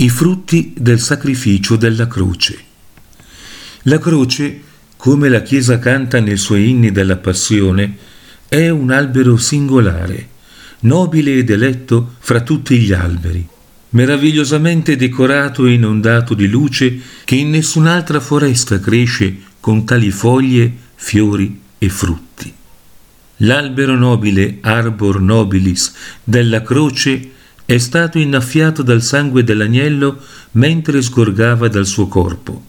I frutti del sacrificio della croce. La croce, come la Chiesa canta nei suoi inni della Passione, è un albero singolare, nobile ed eletto fra tutti gli alberi, meravigliosamente decorato e inondato di luce che in nessun'altra foresta cresce con tali foglie, fiori e frutti. L'albero nobile Arbor nobilis della croce è stato innaffiato dal sangue dell'agnello mentre sgorgava dal suo corpo.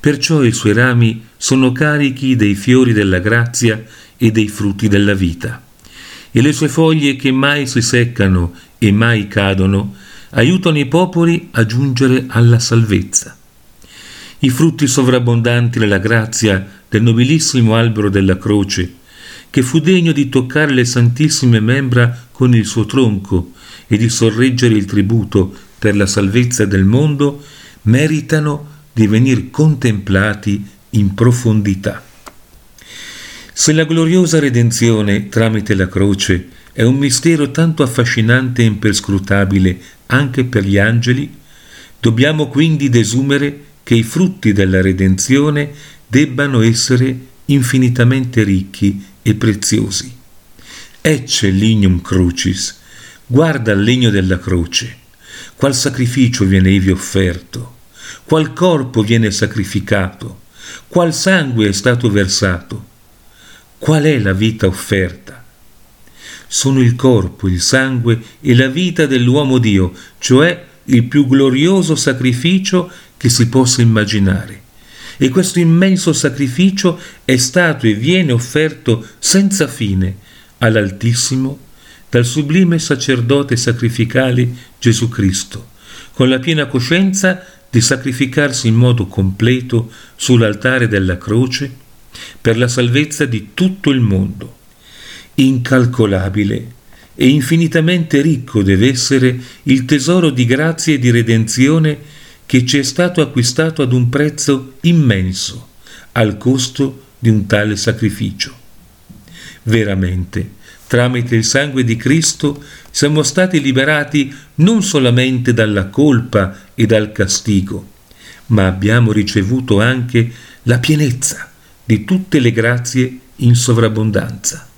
Perciò i suoi rami sono carichi dei fiori della grazia e dei frutti della vita. E le sue foglie che mai si seccano e mai cadono aiutano i popoli a giungere alla salvezza. I frutti sovrabbondanti nella grazia del nobilissimo albero della croce, che fu degno di toccare le santissime membra con il suo tronco e di sorreggere il tributo per la salvezza del mondo, meritano di venir contemplati in profondità. Se la gloriosa redenzione tramite la croce è un mistero tanto affascinante e imperscrutabile anche per gli angeli, dobbiamo quindi desumere che i frutti della redenzione debbano essere infinitamente ricchi e preziosi. Ecce lignum crucis, Guarda il legno della croce, qual sacrificio viene ivi offerto, qual corpo viene sacrificato, qual sangue è stato versato, qual è la vita offerta. Sono il corpo, il sangue e la vita dell'uomo Dio, cioè il più glorioso sacrificio che si possa immaginare. E questo immenso sacrificio è stato e viene offerto senza fine all'Altissimo dal sublime sacerdote sacrificale Gesù Cristo, con la piena coscienza di sacrificarsi in modo completo sull'altare della croce per la salvezza di tutto il mondo. Incalcolabile e infinitamente ricco deve essere il tesoro di grazia e di redenzione che ci è stato acquistato ad un prezzo immenso, al costo di un tale sacrificio. Veramente, Tramite il sangue di Cristo siamo stati liberati non solamente dalla colpa e dal castigo, ma abbiamo ricevuto anche la pienezza di tutte le grazie in sovrabbondanza.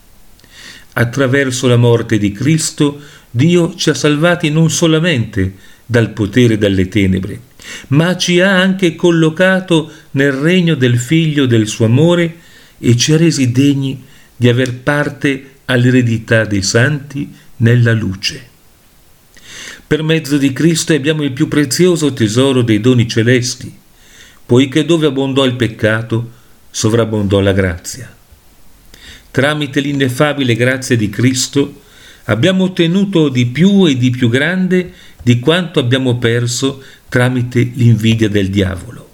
Attraverso la morte di Cristo Dio ci ha salvati non solamente dal potere delle tenebre, ma ci ha anche collocato nel regno del Figlio del suo amore e ci ha resi degni di aver parte all'eredità dei santi nella luce. Per mezzo di Cristo abbiamo il più prezioso tesoro dei doni celesti, poiché dove abbondò il peccato, sovrabbondò la grazia. Tramite l'ineffabile grazia di Cristo abbiamo ottenuto di più e di più grande di quanto abbiamo perso tramite l'invidia del diavolo.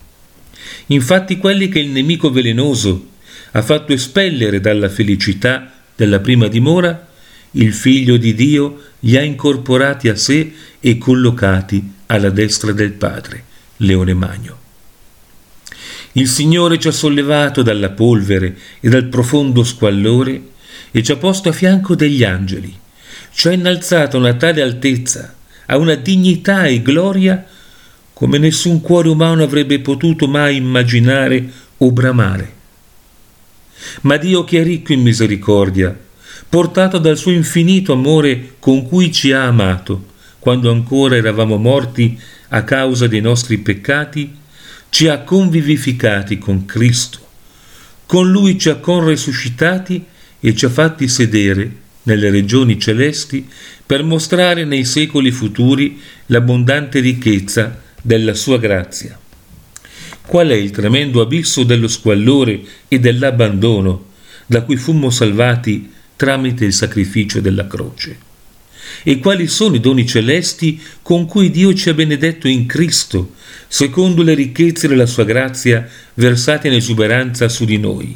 Infatti quelli che il nemico velenoso ha fatto espellere dalla felicità della prima dimora, il Figlio di Dio li ha incorporati a sé e collocati alla destra del Padre, Leone Magno. Il Signore ci ha sollevato dalla polvere e dal profondo squallore e ci ha posto a fianco degli angeli, ci ha innalzato a una tale altezza, a una dignità e gloria come nessun cuore umano avrebbe potuto mai immaginare o bramare ma Dio che è ricco in misericordia, portato dal suo infinito amore con cui ci ha amato, quando ancora eravamo morti a causa dei nostri peccati, ci ha convivificati con Cristo. Con Lui ci ha conresuscitati e ci ha fatti sedere nelle regioni celesti per mostrare nei secoli futuri l'abbondante ricchezza della sua grazia qual è il tremendo abisso dello squallore e dell'abbandono da cui fummo salvati tramite il sacrificio della croce. E quali sono i doni celesti con cui Dio ci ha benedetto in Cristo, secondo le ricchezze della sua grazia versate in esuberanza su di noi.